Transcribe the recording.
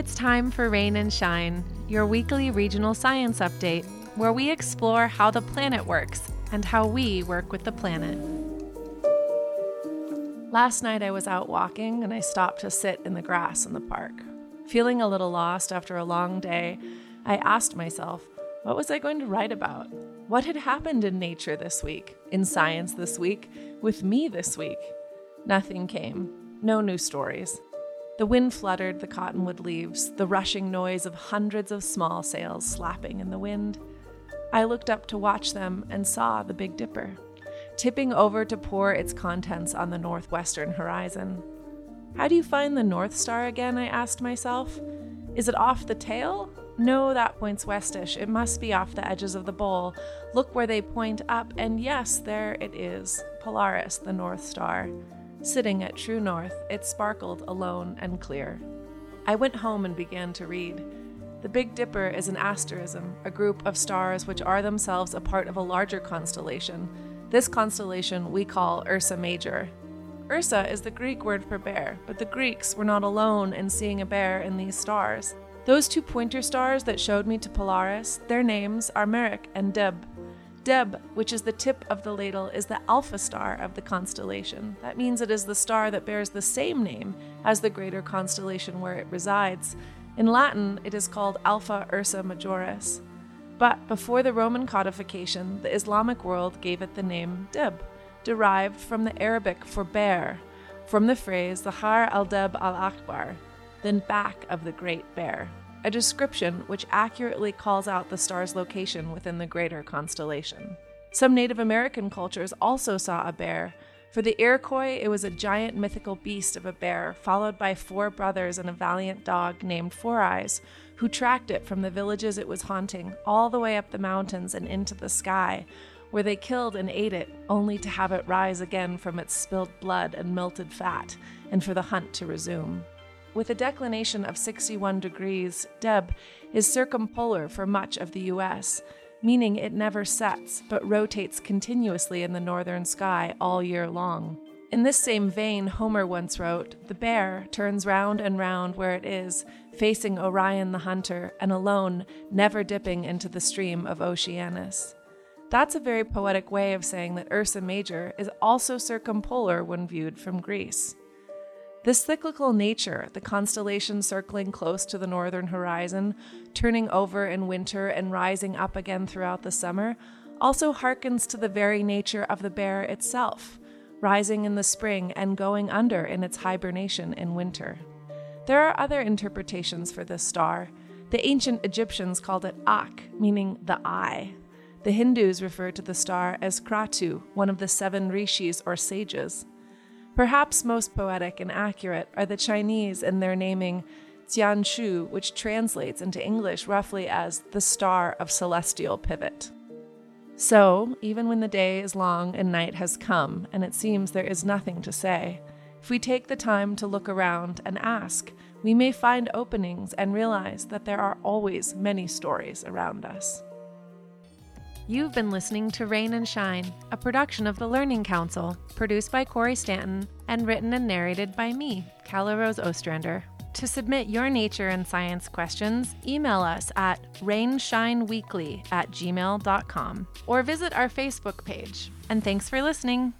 it's time for Rain and Shine, your weekly regional science update, where we explore how the planet works and how we work with the planet. Last night I was out walking and I stopped to sit in the grass in the park. Feeling a little lost after a long day, I asked myself, what was I going to write about? What had happened in nature this week, in science this week, with me this week? Nothing came. No new stories. The wind fluttered the cottonwood leaves, the rushing noise of hundreds of small sails slapping in the wind. I looked up to watch them and saw the Big Dipper, tipping over to pour its contents on the northwestern horizon. How do you find the North Star again? I asked myself. Is it off the tail? No, that points westish. It must be off the edges of the bowl. Look where they point up, and yes, there it is Polaris, the North Star. Sitting at true north, it sparkled alone and clear. I went home and began to read. The Big Dipper is an asterism, a group of stars which are themselves a part of a larger constellation. This constellation we call Ursa Major. Ursa is the Greek word for bear, but the Greeks were not alone in seeing a bear in these stars. Those two pointer stars that showed me to Polaris, their names are Merak and Dubhe. Dubhe, which is the tip of the ladle, is the alpha star of the constellation. That means it is the star that bears the same name as the greater constellation where it resides. In Latin, it is called Alpha Ursa Majoris. But before the Roman codification, the Islamic world gave it the name Dubhe, derived from the Arabic for bear, from the phrase Zahar al Deb al Akbar, then back of the great bear a description which accurately calls out the star's location within the greater constellation. Some Native American cultures also saw a bear. For the Iroquois, it was a giant mythical beast of a bear, followed by four brothers and a valiant dog named Four Eyes, who tracked it from the villages it was haunting all the way up the mountains and into the sky, where they killed and ate it, only to have it rise again from its spilled blood and melted fat, and for the hunt to resume. With a declination of 61 degrees, Dubhe is circumpolar for much of the US, meaning it never sets but rotates continuously in the northern sky all year long. In this same vein, Homer once wrote The bear turns round and round where it is, facing Orion the hunter, and alone, never dipping into the stream of Oceanus. That's a very poetic way of saying that Ursa Major is also circumpolar when viewed from Greece. This cyclical nature, the constellation circling close to the northern horizon, turning over in winter and rising up again throughout the summer, also harkens to the very nature of the bear itself, rising in the spring and going under in its hibernation in winter. There are other interpretations for this star. The ancient Egyptians called it Ak, meaning the eye. The Hindus refer to the star as Kratu, one of the seven rishis or sages. Perhaps most poetic and accurate are the Chinese in their naming Tianshu, which translates into English roughly as the star of celestial pivot. So, even when the day is long and night has come, and it seems there is nothing to say, if we take the time to look around and ask, we may find openings and realize that there are always many stories around us. You've been listening to Rain and Shine, a production of the Learning Council, produced by Corey Stanton and written and narrated by me, Calla Rose Ostrander. To submit your nature and science questions, email us at rainshineweekly at gmail.com or visit our Facebook page. And thanks for listening.